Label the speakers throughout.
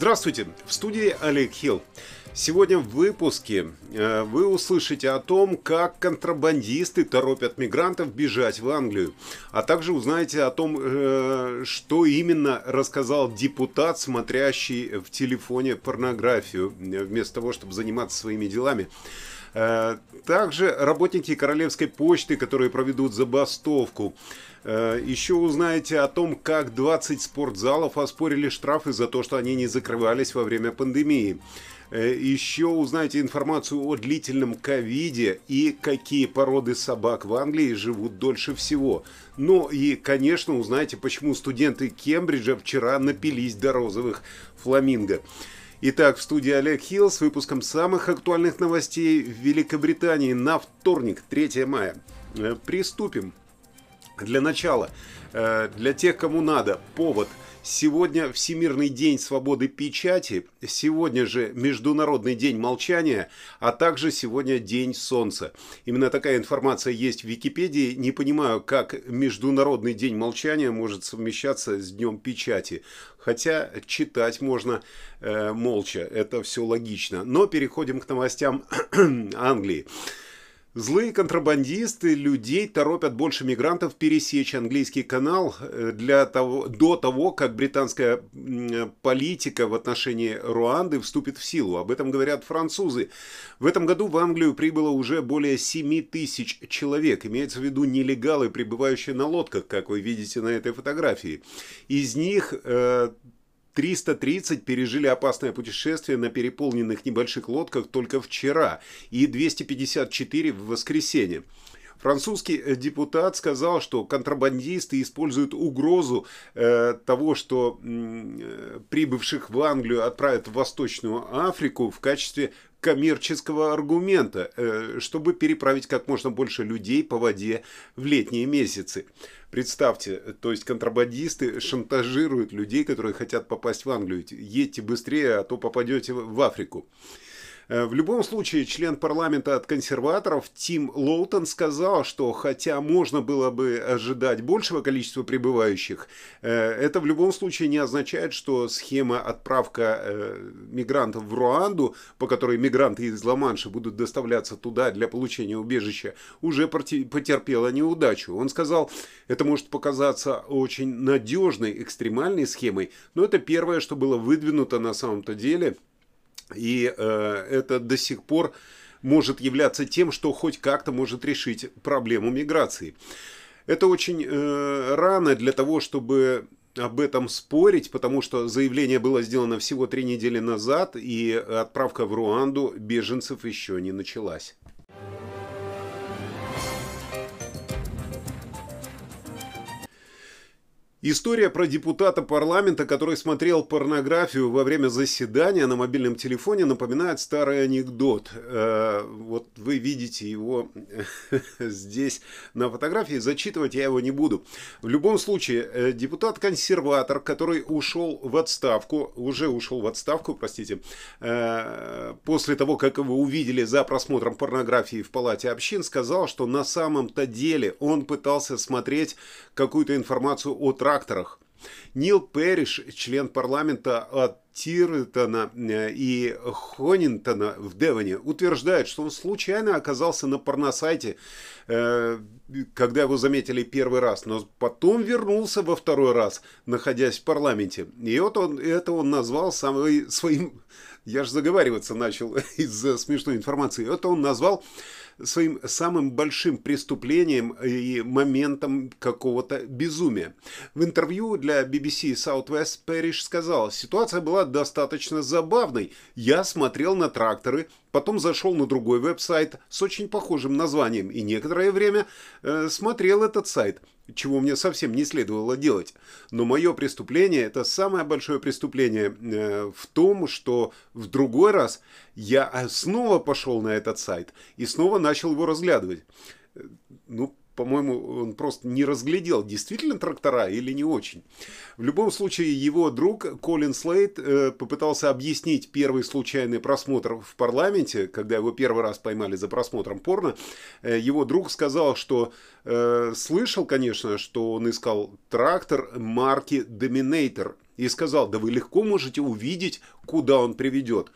Speaker 1: Здравствуйте, в студии Олег Хилл. Сегодня в выпуске э, вы услышите о том, как контрабандисты торопят мигрантов бежать в Англию, а также узнаете о том, э, что именно рассказал депутат, смотрящий в телефоне порнографию, э, вместо того, чтобы заниматься своими делами. Также работники Королевской почты, которые проведут забастовку. Еще узнаете о том, как 20 спортзалов оспорили штрафы за то, что они не закрывались во время пандемии. Э, еще узнаете информацию о длительном ковиде и какие породы собак в Англии живут дольше всего. Ну и, конечно, узнаете, почему студенты Кембриджа вчера напились до розовых фламинго. Итак, в студии Олег Хилл с выпуском самых актуальных новостей в Великобритании на вторник, 3 мая. Э, приступим. Для начала, э, для тех, кому надо, повод – Сегодня Всемирный день свободы печати, сегодня же Международный день молчания, а также сегодня День Солнца. Именно такая информация есть в Википедии. Не понимаю, как Международный день молчания может совмещаться с Днем печати. Хотя читать можно э, молча, это все логично. Но переходим к новостям Англии. Злые контрабандисты людей торопят больше мигрантов пересечь английский канал э, для того, до того, как британская политика в отношении Руанды вступит в силу. Об этом говорят французы. В этом году в Англию прибыло уже более 7 тысяч человек. Имеется в виду нелегалы, прибывающие на лодках, как вы видите на этой фотографии. Из них э, 330 пережили опасное путешествие на переполненных небольших лодках только вчера и 254 в воскресенье. Французский э, депутат сказал, что контрабандисты используют угрозу э, того, что э, прибывших в Англию отправят в Восточную Африку в качестве коммерческого аргумента, э, чтобы переправить как можно больше людей по воде в летние месяцы. Представьте, то есть контрабандисты шантажируют людей, которые хотят попасть в Англию. Едьте быстрее, а то попадете в Африку. Э, в любом случае, член парламента от консерваторов Тим Лоутон сказал, что хотя можно было бы ожидать большего количества прибывающих, э, это в любом случае не означает, что схема отправка э, мигрантов в Руанду, по которой мигранты из Ла-Манша будут доставляться туда для получения убежища, уже потерпела неудачу. Он сказал, это может показаться очень надежной экстремальной схемой, но это первое, что было выдвинуто на самом-то деле – и э, это до сих пор может являться тем, что хоть как-то может решить проблему миграции. Это очень э, рано для того, чтобы об этом спорить, потому что заявление было сделано всего три недели назад, и отправка в Руанду беженцев еще не началась. История про депутата парламента, который смотрел порнографию во время заседания на мобильном телефоне, напоминает старый анекдот. Э, вот вы видите его здесь на фотографии, зачитывать я его не буду. В любом случае, э, депутат-консерватор, который ушел в отставку, уже ушел в отставку, простите, э, после того, как его увидели за просмотром порнографии в палате общин, сказал, что на самом-то деле он пытался смотреть какую-то информацию о тракторах. Нил Перриш, член парламента от Тиртона э, и Хонинтона в Девоне, утверждает, что он случайно оказался на порносайте, э, когда его заметили первый раз, но потом вернулся во второй раз, находясь в парламенте. И вот он, это он назвал самый, своим... Я же заговариваться начал из-за смешной информации. Это он назвал своим самым большим преступлением и моментом какого-то безумия. В интервью для BBC Southwest Parish сказал, ситуация была достаточно забавной. Я смотрел на тракторы, потом зашел на другой веб-сайт с очень похожим названием и некоторое время э, смотрел этот сайт чего мне совсем не следовало делать. Но мое преступление, это самое большое преступление э, в том, что в другой раз я снова пошел на этот сайт и снова начал его разглядывать. Э, ну, по-моему, он просто не разглядел, действительно трактора или не очень. В любом случае, его друг Колин Слейт э, попытался объяснить первый случайный просмотр в парламенте, когда его первый раз поймали за просмотром порно. Э, его друг сказал, что э, слышал, конечно, что он искал трактор марки Dominator и сказал, да вы легко можете увидеть, куда он приведет.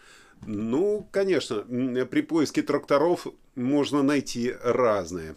Speaker 1: Ну, конечно, при поиске тракторов можно найти разные.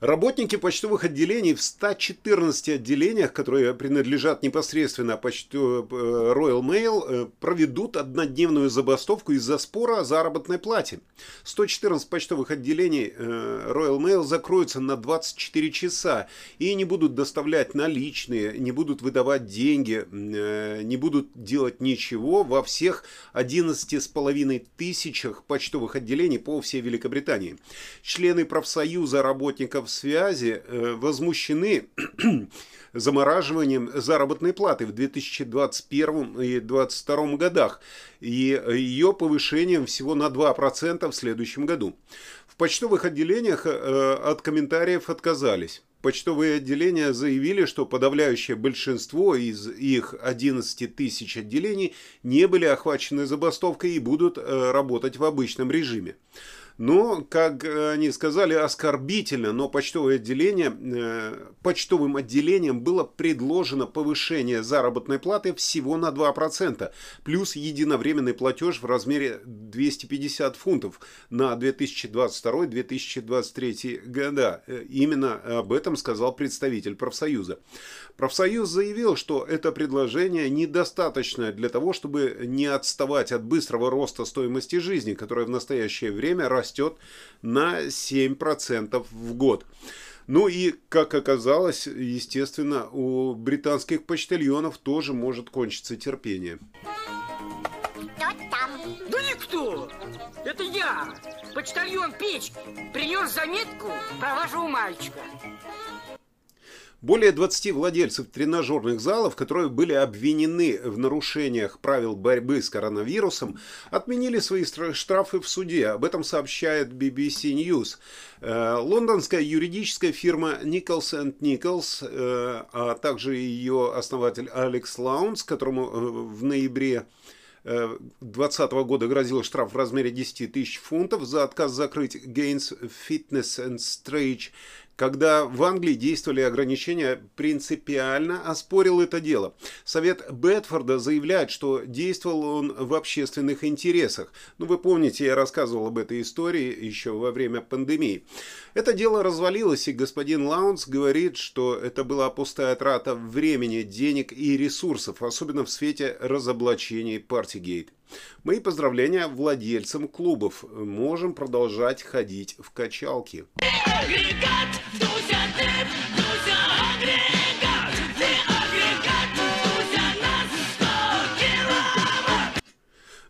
Speaker 1: Работники почтовых отделений в 114 отделениях, которые принадлежат непосредственно почту э, Royal Mail, э, проведут однодневную забастовку из-за спора о заработной плате. 114 почтовых отделений э, Royal Mail закроются на 24 часа и не будут доставлять наличные, не будут выдавать деньги, не будут делать ничего во всех 11,5 тысячах почтовых отделений по всей Великобритании. Члены профсоюза работников связи э, возмущены замораживанием заработной платы в 2021 и 2022 годах и ее повышением всего на 2% в следующем году. В почтовых отделениях э, от комментариев отказались. Почтовые отделения заявили, что подавляющее большинство из их 11 тысяч отделений не были охвачены забастовкой и будут э, работать в обычном режиме. Но, как они сказали, оскорбительно, но почтовое отделение, э, почтовым отделением было предложено повышение заработной платы всего на 2%, плюс единовременный платеж в размере 250 фунтов на 2022-2023 года. Э, именно об этом сказал представитель профсоюза. Профсоюз заявил, что это предложение недостаточное для того, чтобы не отставать от быстрого роста стоимости жизни, которая в настоящее время растет на 7% в год. Ну и, как оказалось, естественно, у британских почтальонов тоже может кончиться терпение.
Speaker 2: Это я, почтальон Печки, принес заметку про вашего мальчика.
Speaker 1: Более 20 владельцев тренажерных залов, которые были обвинены в нарушениях правил борьбы с коронавирусом, отменили свои штрафы в суде. Об этом сообщает BBC News. Э, лондонская юридическая фирма Nichols Nichols, э, а также ее основатель Алекс Лаунс, которому э, в ноябре 2020 года грозил штраф в размере 10 тысяч фунтов за отказ закрыть Gains Fitness and Stretch когда в Англии действовали ограничения, принципиально оспорил это дело. Совет Бетфорда заявляет, что действовал он в общественных интересах. Ну, вы помните, я рассказывал об этой истории еще во время пандемии. Это дело развалилось, и господин Лаунс говорит, что это была пустая трата времени, денег и ресурсов, особенно в свете разоблачений Партигейт. Мои поздравления владельцам клубов. Можем продолжать ходить в качалки. Агрегат,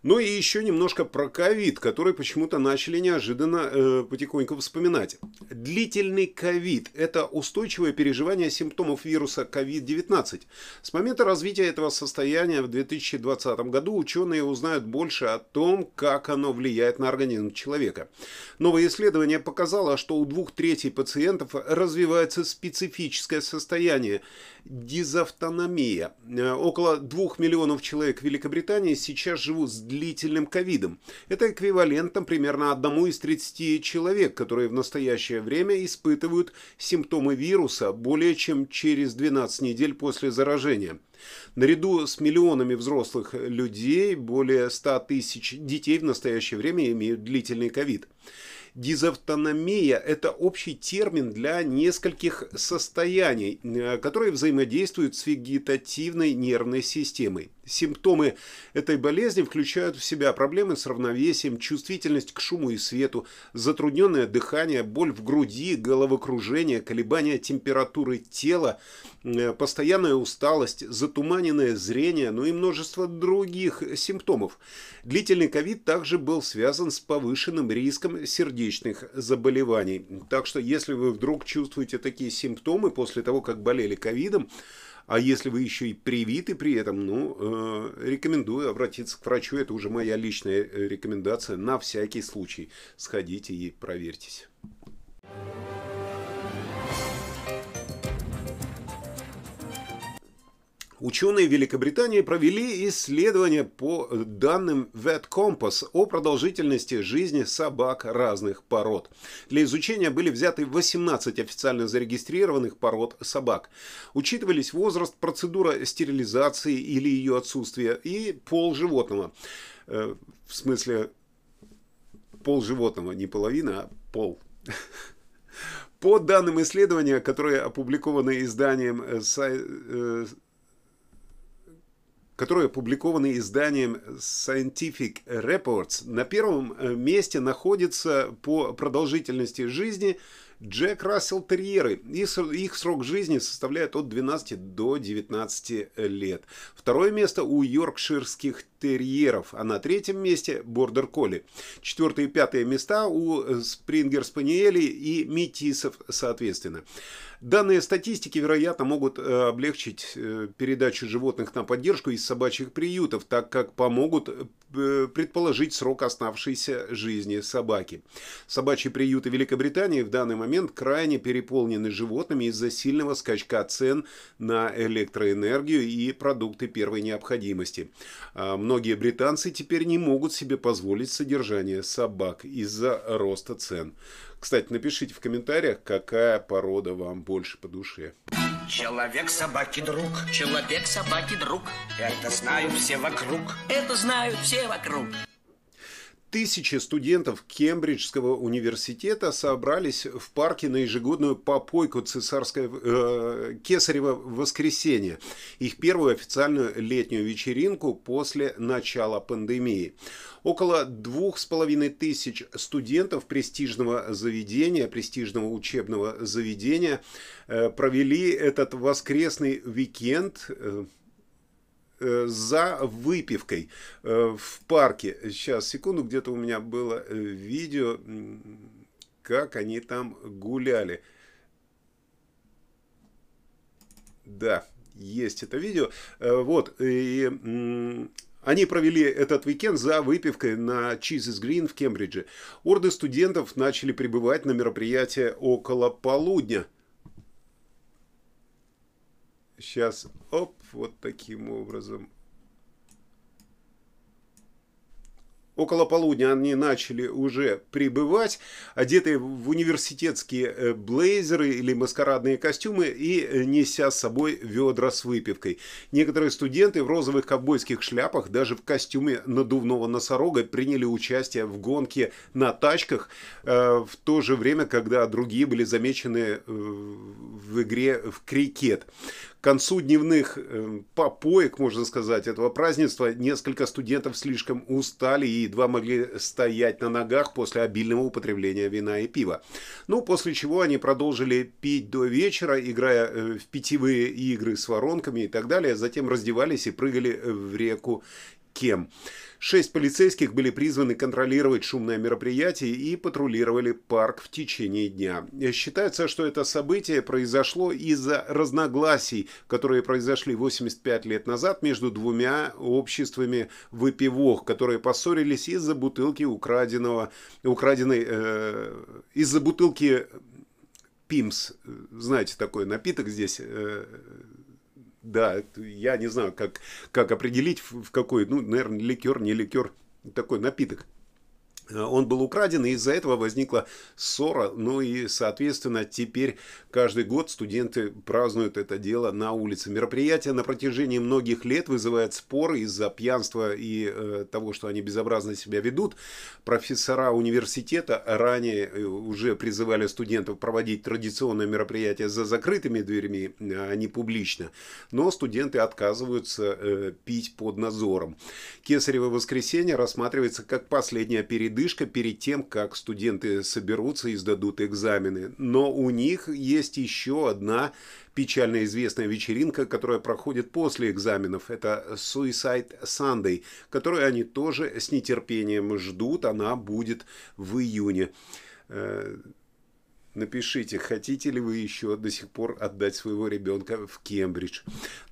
Speaker 1: Ну и еще немножко про ковид, который почему-то начали неожиданно э, потихоньку вспоминать. Длительный ковид – это устойчивое переживание симптомов вируса COVID-19. С момента развития этого состояния в 2020 году ученые узнают больше о том, как оно влияет на организм человека. Новое исследование показало, что у двух третей пациентов развивается специфическое состояние – дизавтономия. Э, около двух миллионов человек в Великобритании сейчас живут с длительным ковидом. Это эквивалентно примерно одному из 30 человек, которые в настоящее время испытывают симптомы вируса более чем через 12 недель после заражения. Наряду с миллионами взрослых людей, более 100 тысяч детей в настоящее время имеют длительный ковид. Дизавтономия – это общий термин для нескольких состояний, э, которые взаимодействуют с вегетативной нервной системой. Симптомы этой болезни включают в себя проблемы с равновесием, чувствительность к шуму и свету, затрудненное дыхание, боль в груди, головокружение, колебания температуры тела, э, постоянная усталость, затуманенное зрение, ну и множество других симптомов. Длительный ковид также был связан с повышенным риском сердечных заболеваний. Так что если вы вдруг чувствуете такие симптомы после того, как болели ковидом, А если вы еще и привиты при этом, ну, э, рекомендую обратиться к врачу. Это уже моя личная э, рекомендация. На всякий случай сходите и проверьтесь. Ученые Великобритании провели исследование по данным Vet Compass о продолжительности жизни собак разных пород. Для изучения были взяты 18 официально зарегистрированных пород собак. Учитывались возраст, процедура стерилизации или ее отсутствие и пол животного. Э, в смысле, пол животного, не половина, а пол. По данным исследования, которые опубликованы изданием э, э, которые опубликованы изданием Scientific Reports, на первом э, месте находится по продолжительности жизни Джек Рассел Терьеры. Их срок жизни составляет от 12 до 19 лет. Второе место у йоркширских терьеров, а на третьем месте бордер колли. Четвертое и пятое места у э, спрингер спаниелей и метисов соответственно. Данные статистики, вероятно, могут э, облегчить э, передачу животных на поддержку из собачьих приютов, так как помогут э, предположить срок оставшейся жизни собаки. Собачьи приюты Великобритании в данный момент крайне переполнены животными из-за сильного скачка цен на электроэнергию и продукты первой необходимости. А многие британцы теперь не могут себе позволить содержание собак из-за роста цен. Кстати, напишите в комментариях, какая порода вам больше по душе.
Speaker 2: Человек собаки друг. Человек собаки друг. Это знают все вокруг. Это знают все вокруг.
Speaker 1: Тысячи студентов Кембриджского университета собрались в парке на ежегодную попойку цесарское, э, Кесарева воскресенье, их первую официальную летнюю вечеринку после начала пандемии. Около двух с половиной тысяч студентов престижного заведения, престижного учебного заведения э, провели этот воскресный уикенд э, за выпивкой э, в парке. Сейчас, секунду, где-то у меня было э, видео, как они там гуляли. Да, есть это видео. Вот, и они провели этот уикенд за выпивкой на Cheeses Green в Кембридже. Орды студентов начали прибывать на мероприятие около полудня – Сейчас, оп, вот таким образом. Около полудня они начали уже прибывать, одетые в университетские э, блейзеры или маскарадные костюмы и э, неся с собой ведра с выпивкой. Некоторые студенты в розовых ковбойских шляпах, даже в костюме надувного носорога, приняли участие в гонке на тачках, э, в то же время, когда другие были замечены в игре в крикет концу дневных э, попоек, можно сказать, этого празднества несколько студентов слишком устали и едва могли стоять на ногах после обильного употребления вина и пива. Ну, после чего они продолжили пить до вечера, играя э, в питьевые игры с воронками и так далее, затем раздевались и прыгали в реку Кем. Шесть полицейских были призваны контролировать шумное мероприятие и патрулировали парк в течение дня. Считается, что это событие произошло из-за разногласий, которые произошли 85 лет назад между двумя обществами выпивок, которые поссорились из-за бутылки украденного, украденной, э, из-за бутылки Пимс, знаете, такой напиток здесь э, да, я не знаю, как, как определить, в какой, ну, наверное, ликер, не ликер, такой напиток. Э, он был украден, и из-за этого возникла ссора. Ну и, соответственно, теперь каждый год студенты празднуют это дело на улице. Мероприятие на протяжении многих лет вызывает споры из-за пьянства и э, того, что они безобразно себя ведут. Профессора университета ранее э, уже призывали студентов проводить традиционное мероприятие за закрытыми дверьми, а не публично. Но студенты отказываются э, пить под надзором. Кесарево воскресенье рассматривается как последняя передача передышка перед тем, как студенты соберутся и сдадут экзамены. Но у них есть еще одна печально известная вечеринка, которая проходит после экзаменов. Это Suicide Sunday, которую они тоже с нетерпением ждут. Она будет в июне. Э, Напишите, хотите ли вы еще до сих пор отдать своего ребенка в Кембридж.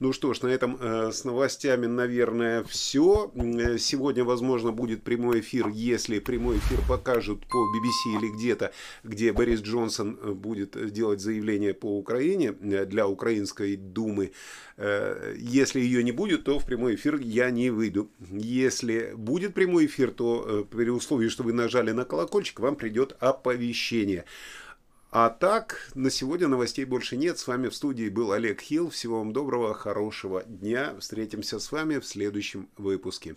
Speaker 1: Ну что ж, на этом э, с новостями, наверное, все. Сегодня, возможно, будет прямой эфир, если прямой эфир покажут по BBC или где-то, где Борис Джонсон э, будет делать заявление по Украине э, для Украинской Думы. Э, если ее не будет, то в прямой эфир я не выйду. Если будет прямой эфир, то при условии, что вы нажали на колокольчик, вам придет оповещение. А так, на сегодня новостей больше нет. С вами в студии был Олег Хилл. Всего вам доброго, хорошего дня. Встретимся с вами в следующем выпуске.